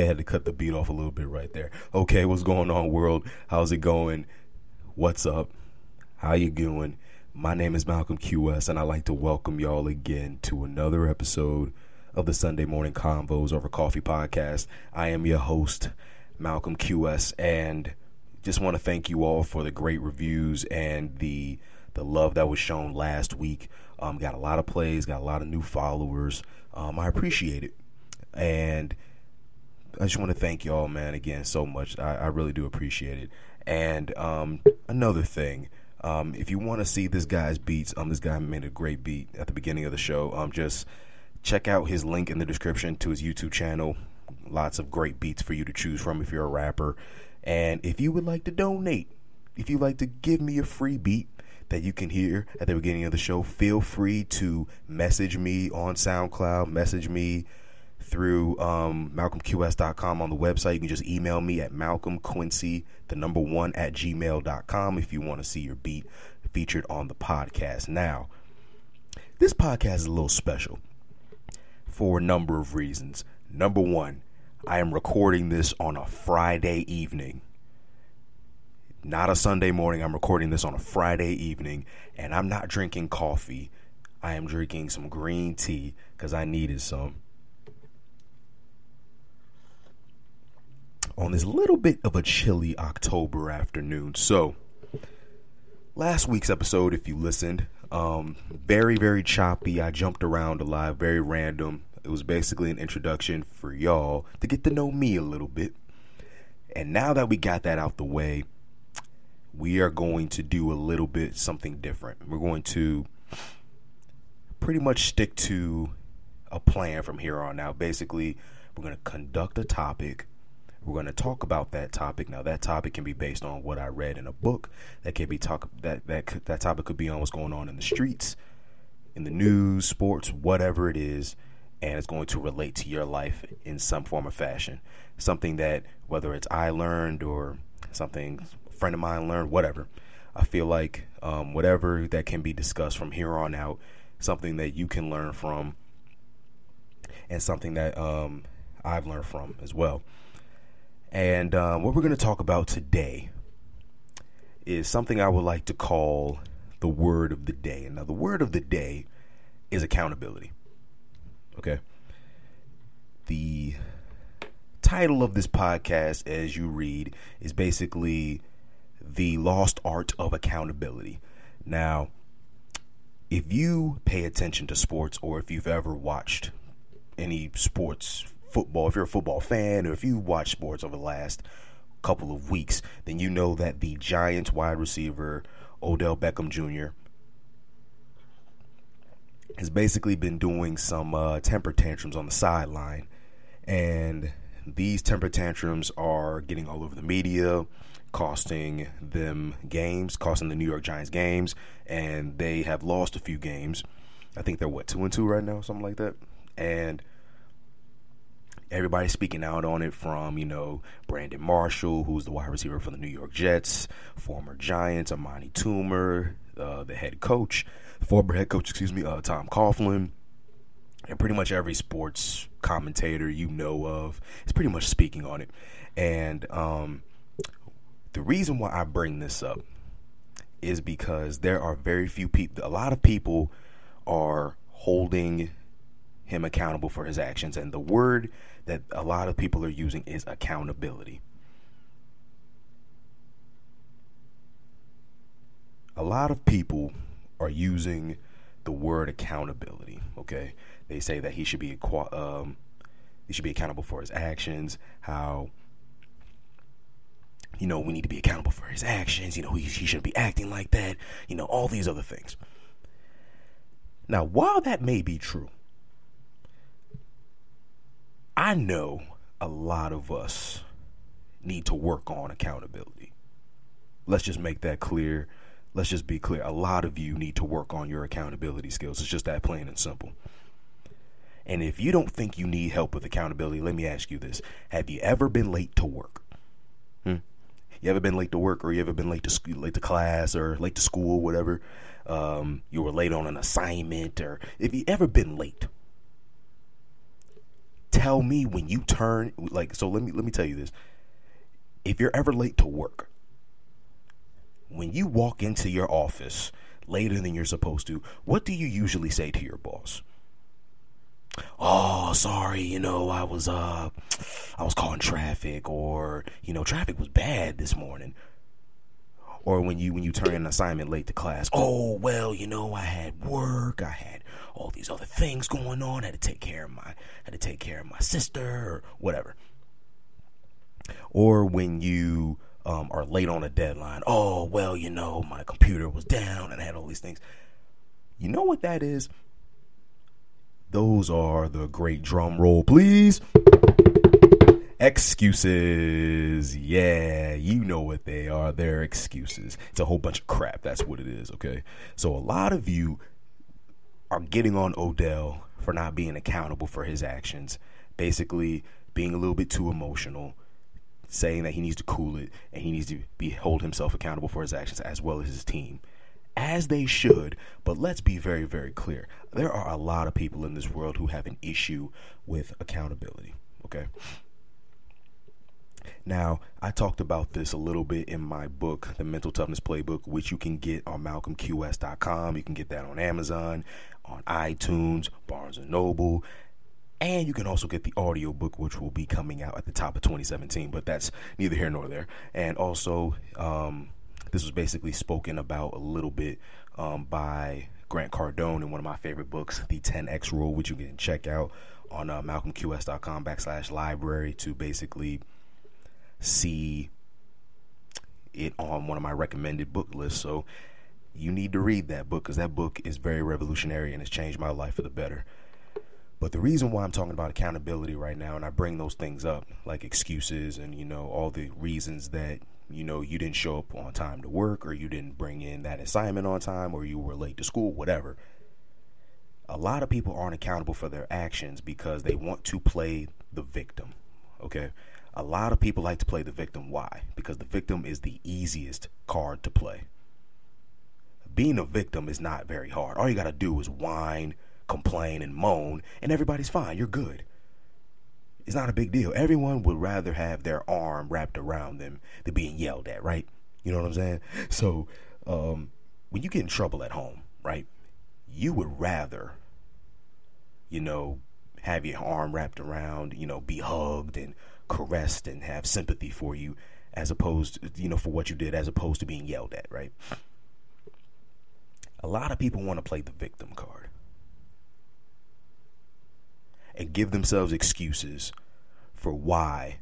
I had to cut the beat off a little bit right there. Okay, what's going on, world? How's it going? What's up? How you doing? My name is Malcolm QS, and I'd like to welcome y'all again to another episode of the Sunday Morning Convos Over Coffee podcast. I am your host, Malcolm QS, and just want to thank you all for the great reviews and the the love that was shown last week. Um, got a lot of plays, got a lot of new followers. Um, I appreciate it, and I just want to thank y'all, man, again so much. I, I really do appreciate it. And um, another thing, um, if you want to see this guy's beats, um, this guy made a great beat at the beginning of the show. Um, just check out his link in the description to his YouTube channel. Lots of great beats for you to choose from if you're a rapper. And if you would like to donate, if you'd like to give me a free beat that you can hear at the beginning of the show, feel free to message me on SoundCloud, message me through um, malcolmqs.com on the website. You can just email me at malcolmquincy, the number one, at gmail.com if you want to see your beat featured on the podcast. Now, this podcast is a little special for a number of reasons. Number one, I am recording this on a Friday evening. Not a Sunday morning. I'm recording this on a Friday evening, and I'm not drinking coffee. I am drinking some green tea because I needed some. On this little bit of a chilly October afternoon. So, last week's episode, if you listened, um, very, very choppy. I jumped around a lot, very random. It was basically an introduction for y'all to get to know me a little bit. And now that we got that out the way, we are going to do a little bit something different. We're going to pretty much stick to a plan from here on out. Basically, we're going to conduct a topic we're going to talk about that topic. Now, that topic can be based on what I read in a book. That can be talk that that that topic could be on what's going on in the streets, in the news, sports, whatever it is, and it's going to relate to your life in some form or fashion. Something that whether it's I learned or something a friend of mine learned, whatever. I feel like um, whatever that can be discussed from here on out, something that you can learn from, and something that um, I've learned from as well. And um, what we're going to talk about today is something I would like to call the word of the day. And now, the word of the day is accountability. Okay. The title of this podcast, as you read, is basically The Lost Art of Accountability. Now, if you pay attention to sports or if you've ever watched any sports football, if you're a football fan, or if you watch sports over the last couple of weeks, then you know that the Giants wide receiver Odell Beckham Jr. has basically been doing some uh, temper tantrums on the sideline, and these temper tantrums are getting all over the media, costing them games, costing the New York Giants games, and they have lost a few games. I think they're what two and two right now, something like that, and everybody's speaking out on it from, you know, Brandon Marshall, who's the wide receiver for the New York Jets, former Giants, Amani Toomer, uh, the head coach, former head coach, excuse me, uh, Tom Coughlin, and pretty much every sports commentator you know of is pretty much speaking on it. And um, the reason why I bring this up is because there are very few people, a lot of people are holding him accountable for his actions. And the word that a lot of people are using is accountability. A lot of people are using the word accountability. Okay, they say that he should be um, he should be accountable for his actions. How you know we need to be accountable for his actions. You know he, he shouldn't be acting like that. You know all these other things. Now, while that may be true, I know a lot of us need to work on accountability. Let's just make that clear. Let's just be clear. A lot of you need to work on your accountability skills. It's just that plain and simple. And if you don't think you need help with accountability, let me ask you this. Have you ever been late to work? Hmm? You ever been late to work or you ever been late to late to class or late to school, whatever? Um, you were late on an assignment or if you ever been late, tell me when you turn like so let me let me tell you this. If you're ever late to work, when you walk into your office later than you're supposed to, what do you usually say to your boss? Oh, sorry, you know, I was uh I was in traffic or, you know, traffic was bad this morning. Or when you when you turn an assignment late to class, oh well, you know, I had work, I had all these other things going on, I had to take care of my had to take care of my sister or whatever. Or when you um, are late on a deadline. Oh, well, you know, my computer was down and I had all these things. You know what that is? Those are the great drum roll, please. Excuses. Yeah, you know what they are. They're excuses. It's a whole bunch of crap. That's what it is, okay? So a lot of you are getting on Odell for not being accountable for his actions. Basically, being a little bit too emotional, saying that he needs to cool it and he needs to be hold himself accountable for his actions as well as his team as they should but let's be very very clear there are a lot of people in this world who have an issue with accountability okay now, I talked about this a little bit in my book, The Mental Toughness Playbook, which you can get on malcolmqs.com. You can get that on Amazon, on iTunes, Barnes and Noble, and you can also get the audio book, which will be coming out at the top of 2017, but that's neither here nor there. And also, um, this was basically spoken about a little bit um, by Grant Cardone in one of my favorite books, The 10X Rule, which you can check out on uh, malcolmqs.com backslash library to basically see it on one of my recommended book lists. So you need to read that book because that book is very revolutionary and has changed my life for the better. But the reason why I'm talking about accountability right now, and I bring those things up, like excuses and, you know, all the reasons that, you know, you didn't show up on time to work or you didn't bring in that assignment on time or you were late to school, whatever. A lot of people aren't accountable for their actions because they want to play the victim. Okay? A lot of people like to play the victim. Why? Because the victim is the easiest card to play. Being a victim is not very hard. All you got to do is whine complain and moan, and everybody's fine. You're good. It's not a big deal. Everyone would rather have their arm wrapped around them than being yelled at, right? You know what I'm saying? So, um, when you get in trouble at home, right, you would rather, you know, have your arm wrapped around, you know, be hugged and caressed and have sympathy for you as opposed, to, you know, for what you did as opposed to being yelled at, right? A lot of people want to play the victim card and give themselves excuses for why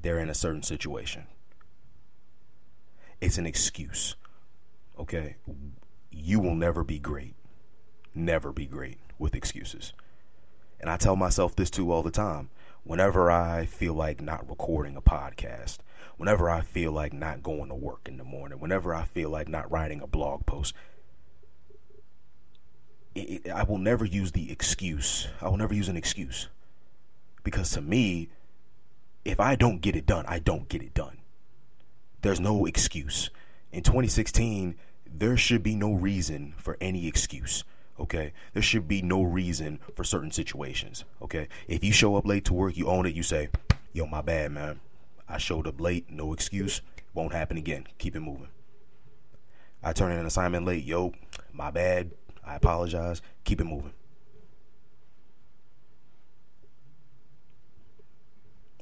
they're in a certain situation. It's an excuse. Okay? You will never be great. Never be great with excuses. And I tell myself this too all the time. Whenever I feel like not recording a podcast, whenever I feel like not going to work in the morning, whenever I feel like not writing a blog post, it, I will never use the excuse. I will never use an excuse. Because to me, if I don't get it done, I don't get it done. There's no excuse. In 2016, there should be no reason for any excuse. Okay? There should be no reason for certain situations. Okay? If you show up late to work, you own it, you say, yo, my bad, man. I showed up late, no excuse. Won't happen again. Keep it moving. I turn in an assignment late, yo, my bad. I apologize. Keep it moving.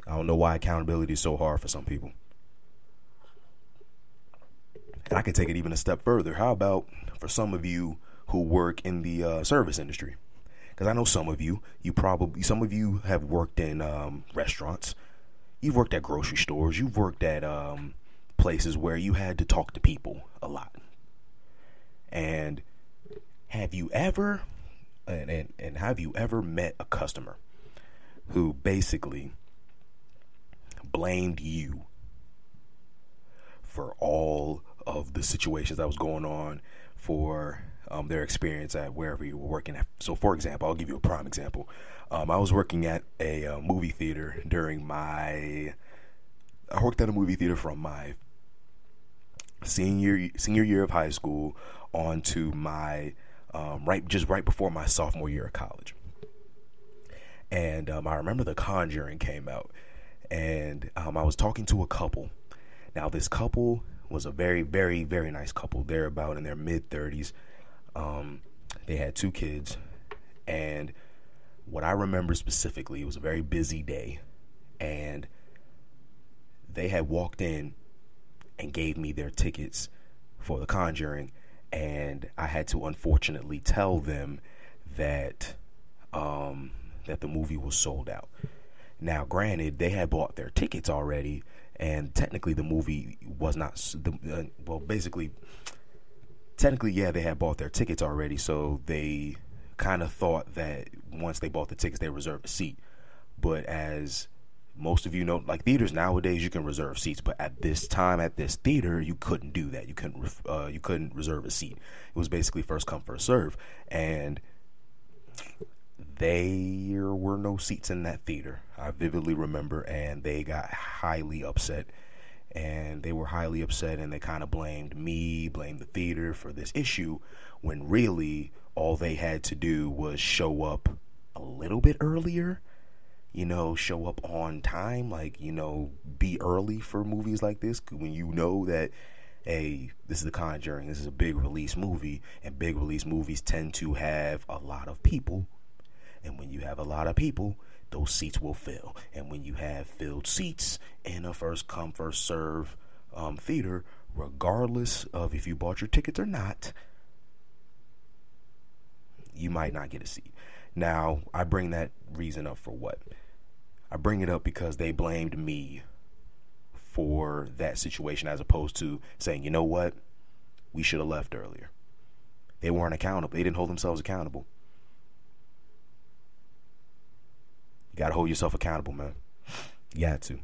I don't know why accountability is so hard for some people. And I can take it even a step further. How about for some of you who work in the uh, service industry? Because I know some of you, you probably, some of you have worked in um, restaurants. You've worked at grocery stores. You've worked at um, places where you had to talk to people a lot. And have you ever and, and, and have you ever met a customer who basically blamed you for all of the situations that was going on for um, their experience at wherever you were working at. So, for example, I'll give you a prime example. Um, I was working at a uh, movie theater during my. I worked at a movie theater from my senior senior year of high school on to my um, right just right before my sophomore year of college. and um, I remember The Conjuring came out, and um, I was talking to a couple. Now, this couple was a very, very, very nice couple. They're about in their mid 30s. Um, they had two kids, and what I remember specifically, it was a very busy day, and they had walked in and gave me their tickets for The Conjuring, and I had to unfortunately tell them that um, that the movie was sold out. Now, granted, they had bought their tickets already, and technically the movie was not. The, uh, well, basically, technically, yeah, they had bought their tickets already, so they kind of thought that once they bought the tickets, they reserved a seat. But as most of you know, like theaters nowadays, you can reserve seats, but at this time, at this theater, you couldn't do that. You couldn't, uh, you couldn't reserve a seat. It was basically first come, first serve, and there were no seats in that theater. I vividly remember, and they got highly upset. And they were highly upset, and they kind of blamed me, blamed the theater for this issue, when really all they had to do was show up a little bit earlier, you know, show up on time, like, you know, be early for movies like this when you know that hey, this is The Conjuring, this is a big release movie, and big release movies tend to have a lot of people and when you have a lot of people, those seats will fill. And when you have filled seats in a first come, first serve um, theater, regardless of if you bought your tickets or not, you might not get a seat. Now, I bring that reason up for what? I bring it up because they blamed me for that situation as opposed to saying, you know what? We should have left earlier. They weren't accountable. They didn't hold themselves accountable. You got to hold yourself accountable, man. You got to.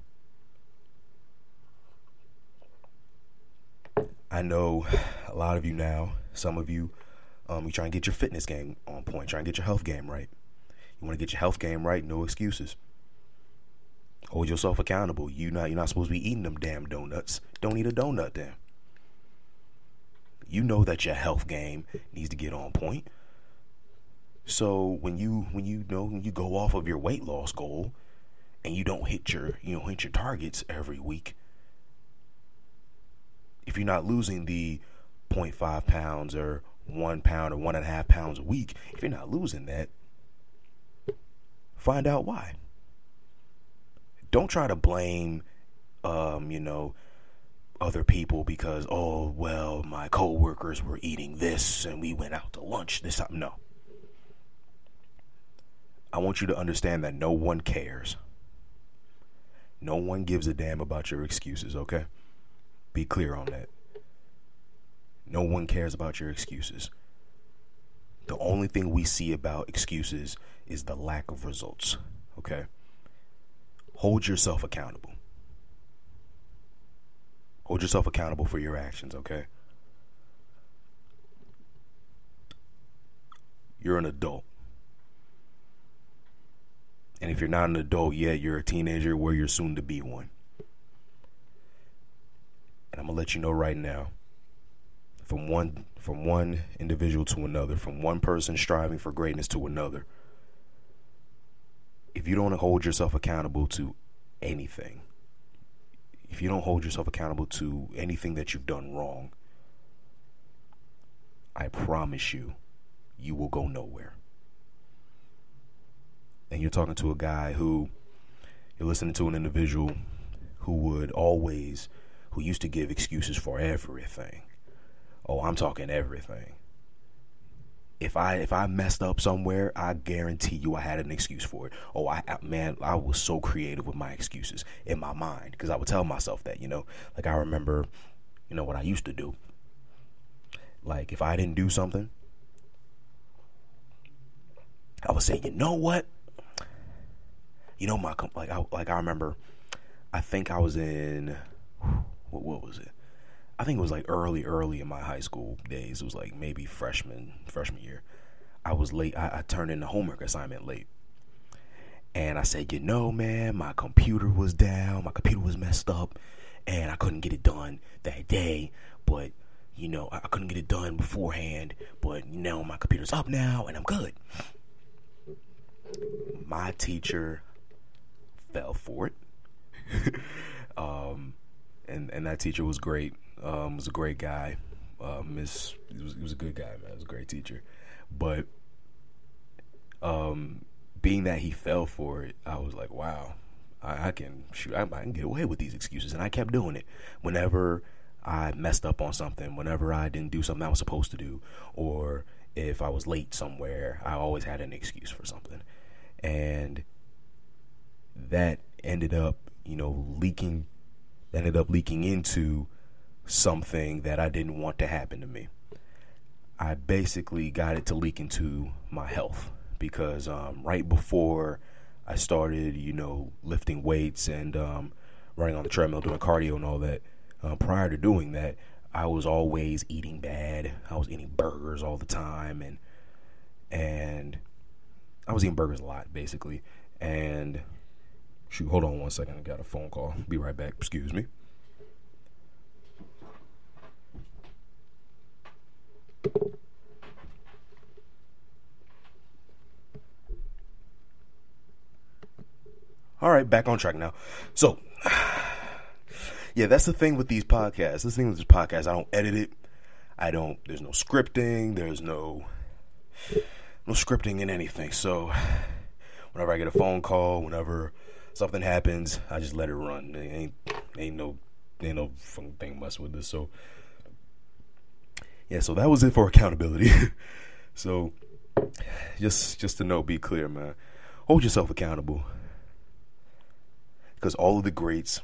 I know a lot of you now, some of you, um, you try and get your fitness game on point, try and get your health game right. You want to get your health game right, no excuses. Hold yourself accountable. You not you're not supposed to be eating them damn donuts. Don't eat a donut then. You know that your health game needs to get on point. So when you when you know when you go off of your weight loss goal and you don't hit your you know hit your targets every week, if you're not losing the 0.5 pounds or one pound or one and a half pounds a week, if you're not losing that, find out why. Don't try to blame, um, you know, other people because oh well, my coworkers were eating this and we went out to lunch this time. No, I want you to understand that no one cares. No one gives a damn about your excuses, okay? Be clear on that. No one cares about your excuses. The only thing we see about excuses is the lack of results, okay? Hold yourself accountable. Hold yourself accountable for your actions, okay? You're an adult. And if you're not an adult yet, you're a teenager where you're soon to be one. And I'm gonna let you know right now, from one from one individual to another, from one person striving for greatness to another. If you don't hold yourself accountable to anything, if you don't hold yourself accountable to anything that you've done wrong, I promise you, you will go nowhere and you're talking to a guy who you're listening to an individual who would always who used to give excuses for everything. Oh, I'm talking everything. If I if I messed up somewhere, I guarantee you I had an excuse for it. Oh, I man, I was so creative with my excuses in my mind because I would tell myself that, you know, like I remember, you know, what I used to do. Like if I didn't do something, I would say, you know what? You know my like I like I remember I think I was in what what was it? I think it was like early early in my high school days. It was like maybe freshman freshman year. I was late. I, I turned in the homework assignment late. And I said, you know, man, my computer was down, my computer was messed up, and I couldn't get it done that day. But, you know, I couldn't get it done beforehand. But now my computer's up now, and I'm good. my teacher fell for it. um, and and that teacher was great. Um, was a great guy. Uh, Miss, he was, he was a good guy, man. He was a great teacher. But um, being that he fell for it, I was like, wow, I, I can shoot, I, I, can get away with these excuses, and I kept doing it. Whenever I messed up on something, whenever I didn't do something I was supposed to do, or if I was late somewhere, I always had an excuse for something, and that ended up, you know, leaking. Ended up leaking into something that I didn't want to happen to me. I basically got it to leak into my health because um, right before I started, you know, lifting weights and um, running on the treadmill, doing cardio and all that, uh, prior to doing that, I was always eating bad. I was eating burgers all the time, and and I was eating burgers a lot, basically. And shoot, hold on one second. I got a phone call. Be right back. Excuse me. All right, back on track now. So, yeah, that's the thing with these podcasts. This thing with this podcast, I don't edit it. I don't. There's no scripting. There's no no scripting in anything. So, whenever I get a phone call, whenever something happens, I just let it run. There ain't ain't no ain't no fucking thing mess with this. So, yeah. So that was it for accountability. so, just just to know, be clear, man. Hold yourself accountable because all of the greats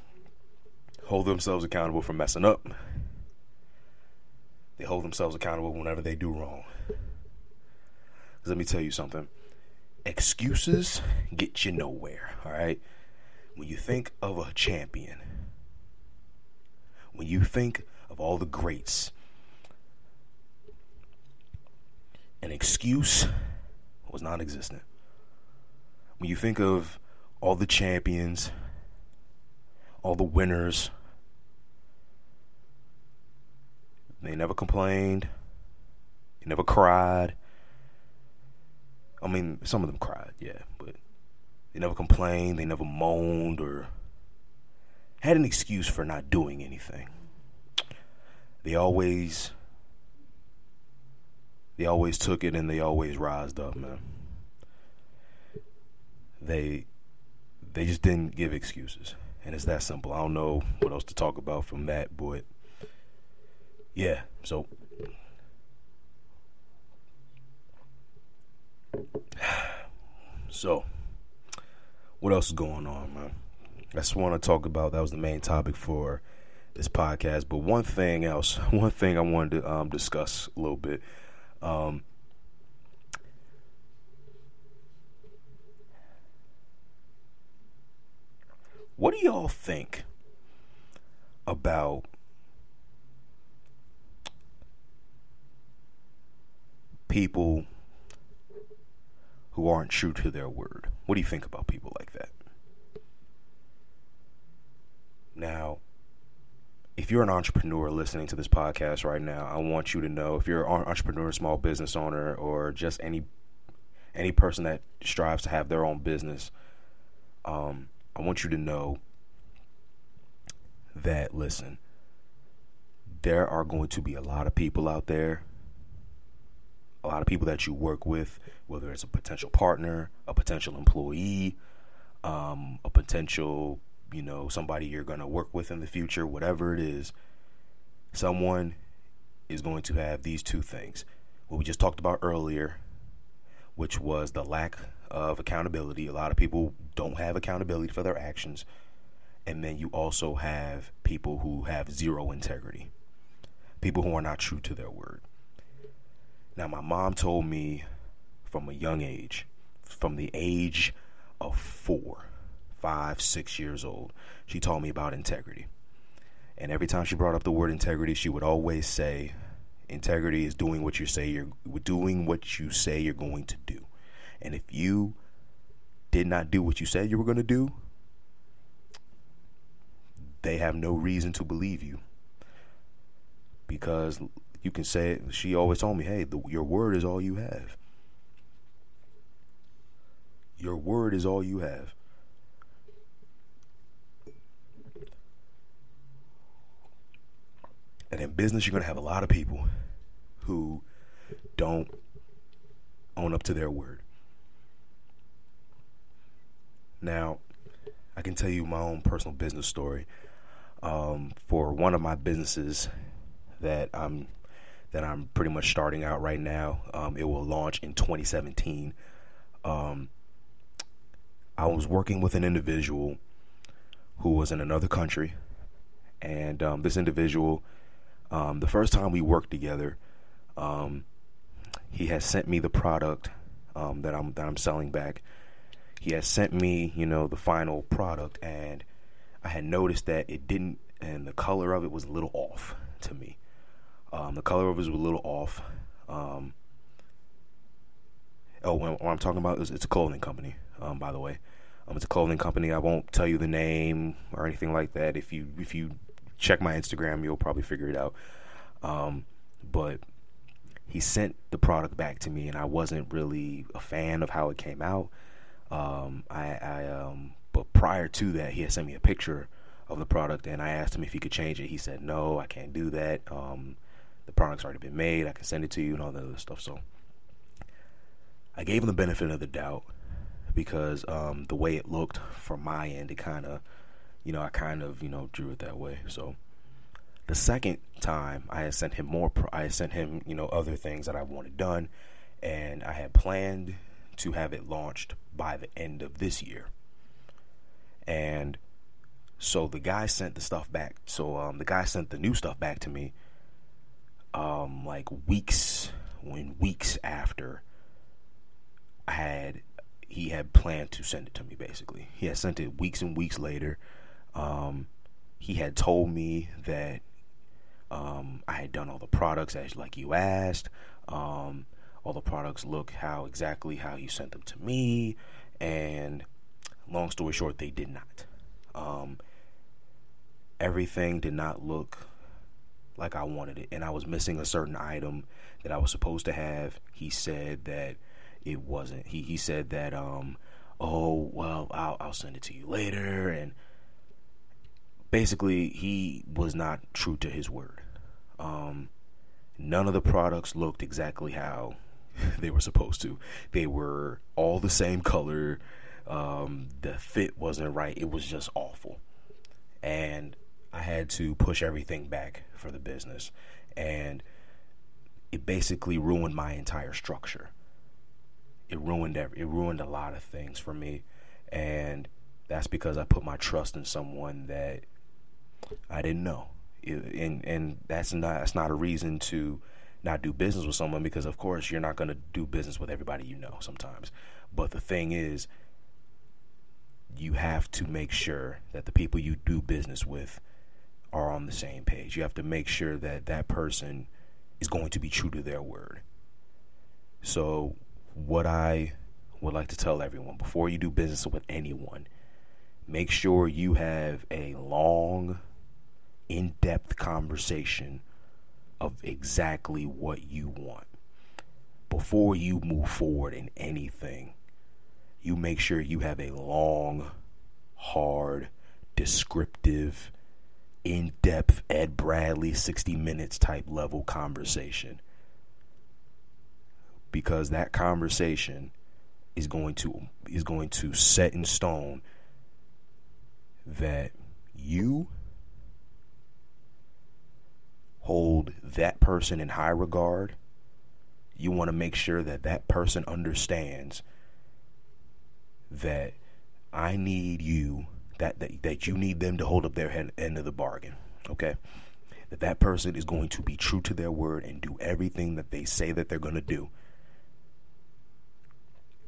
hold themselves accountable for messing up. They hold themselves accountable whenever they do wrong. Let me tell you something. Excuses get you nowhere, all right? When you think of a champion, when you think of all the greats, an excuse was non existent. When you think of all the champions, all the winners. They never complained. They never cried. I mean, some of them cried, yeah, but they never complained. They never moaned or had an excuse for not doing anything. They always they always took it and they always rised up, man. They they just didn't give excuses. And it's that simple. I don't know what else to talk about from that, but yeah, so so what else is going on, man? I just want to talk about that was the main topic for this podcast. But one thing else, one thing I wanted to um, discuss a little bit. Um, What do y'all think about people who aren't true to their word? What do you think about people like that? Now, if you're an entrepreneur listening to this podcast right now, I want you to know if you're an entrepreneur, small business owner, or just any any person that strives to have their own business, um, I want you to know that, listen, there are going to be a lot of people out there, a lot of people that you work with, whether it's a potential partner, a potential employee, um, a potential, you know, somebody you're going to work with in the future, whatever it is, someone is going to have these two things. What we just talked about earlier, which was the lack of accountability. A lot of people don't have accountability for their actions. And then you also have people who have zero integrity, people who are not true to their word. Now, my mom told me from a young age, from the age of four, five, six years old, she told me about integrity. And every time she brought up the word integrity, she would always say, integrity is doing what you say you're doing what you say you're going to do. And if you did not do what you said you were going to do, they have no reason to believe you. Because you can say, she always told me, hey, the, your word is all you have. Your word is all you have. And in business, you're going to have a lot of people who don't own up to their word. Now, I can tell you my own personal business story. Um, for one of my businesses that I'm that I'm pretty much starting out right now, um, it will launch in 2017. Um, I was working with an individual who was in another country, and um, this individual um, the first time we worked together, um, he has sent me the product um, that I'm that I'm selling back. He has sent me, you know, the final product, and I had noticed that it didn't, and the color of it was a little off to me. Um, the color was a little off. Um, oh, what I'm talking about is it's a clothing company, um, by the way. Um, it's a clothing company. I won't tell you the name or anything like that. If you if you check my Instagram, you'll probably figure it out. Um, but he sent the product back to me, and I wasn't really a fan of how it came out. Um, I, I um, but prior to that, he had sent me a picture of the product, and I asked him if he could change it. He said, "No, I can't do that. Um, the product's already been made. I can send it to you and all that other stuff." So I gave him the benefit of the doubt because um, the way it looked from my end, it kind of you know, I kind of, you know, drew it that way. So the second time I had sent him more, pro- I had sent him, you know, other things that I wanted done, and I had planned to have it launched by the end of this year. And so the guy sent the stuff back. So um, the guy sent the new stuff back to me, um, like weeks, when weeks after I had he had planned to send it to me. Basically, he had sent it weeks and weeks later. Um, he had told me that um, I had done all the products as like you asked. Um, all the products look how exactly how you sent them to me, and long story short, they did not. Um, everything did not look like I wanted it, and I was missing a certain item that I was supposed to have. He said that it wasn't. He he said that um, oh well, I'll I'll send it to you later, and basically he was not true to his word. Um, none of the products looked exactly how they were supposed to. They were all the same color. Um, the fit wasn't right. It was just awful. And I had to push everything back for the business. And it basically ruined my entire structure. It ruined every, it ruined a lot of things for me. And that's because I put my trust in someone that I didn't know, and and that's not that's not a reason to not do business with someone because of course you're not going to do business with everybody you know sometimes. But the thing is, you have to make sure that the people you do business with are on the same page. You have to make sure that that person is going to be true to their word. So, what I would like to tell everyone before you do business with anyone, make sure you have a long in depth conversation of exactly what you want. Before you move forward in anything, you make sure you have a long, hard, descriptive, in depth Ed Bradley 60 minutes type level conversation. Because that conversation is going to is going to set in stone that you hold that person in high regard. You want to make sure that that person understands that I need you, that, that, that you need them to hold up their head, end of the bargain. Okay? That that person is going to be true to their word and do everything that they say that they're going to do.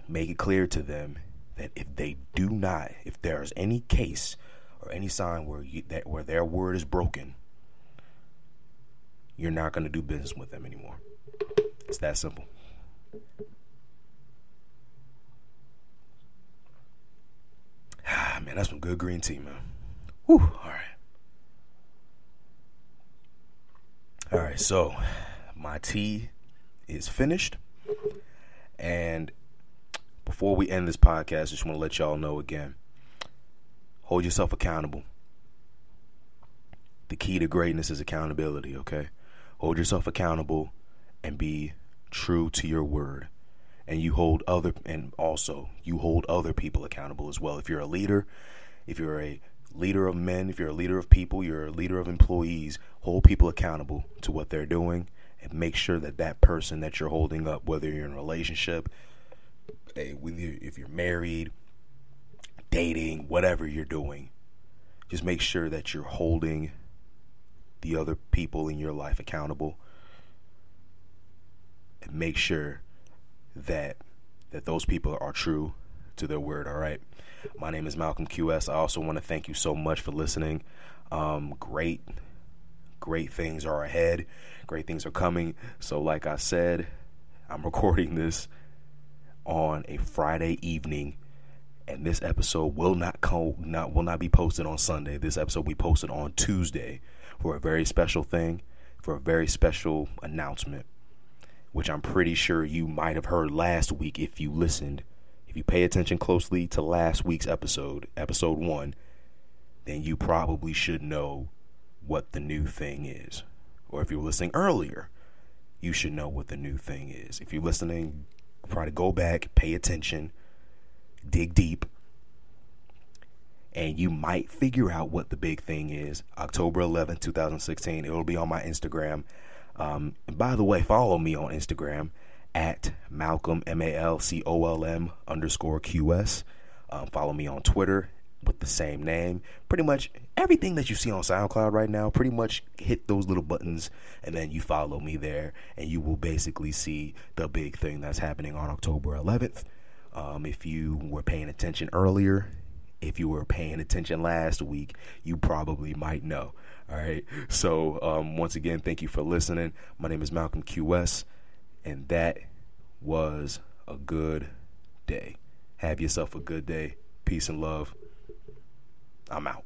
Make it clear to them that if they do not, if there's any case or any sign where you, that where their word is broken, you're not going to do business with them anymore. It's that simple. Man, that's some good green tea, man. Whew, all right. All right, so my tea is finished. And before we end this podcast, I just want to let y'all know again hold yourself accountable. The key to greatness is accountability, okay? Hold yourself accountable and be true to your word. And you hold other and also you hold other people accountable as well. If you're a leader, if you're a leader of men, if you're a leader of people, you're a leader of employees, hold people accountable to what they're doing and make sure that that person that you're holding up, whether you're in a relationship, if you're married, dating, whatever you're doing, just make sure that you're holding the other people in your life accountable and make sure that that those people are true to their word all right? My name is malcolm qs i also want to thank you so much for listening. Um, great great things are ahead. Great things are coming. So like i said i'm recording this on a friday evening and this episode will not co- not will not be posted on sunday. This episode will be posted on tuesday for a very special thing, for a very special announcement, which I'm pretty sure you might have heard last week if you listened. If you pay attention closely to last week's episode, episode one, then you probably should know what the new thing is. Or if you were listening earlier, you should know what the new thing is. If you're listening, try to go back, pay attention, dig deep, and you might figure out what the big thing is. October 11th, 2016. It'll be on my Instagram. Um, and by the way, follow me on Instagram at Malcolm M A L C O L M underscore QS. Um, follow me on Twitter with the same name. Pretty much everything that you see on SoundCloud right now, pretty much hit those little buttons and then you follow me there, and you will basically see the big thing that's happening on October 11th. Um, if you were paying attention earlier, if you were paying attention last week, you probably might know. All right. So, um, once again, thank you for listening. My name is Malcolm QS, and that was a good day. Have yourself a good day. Peace and love. I'm out.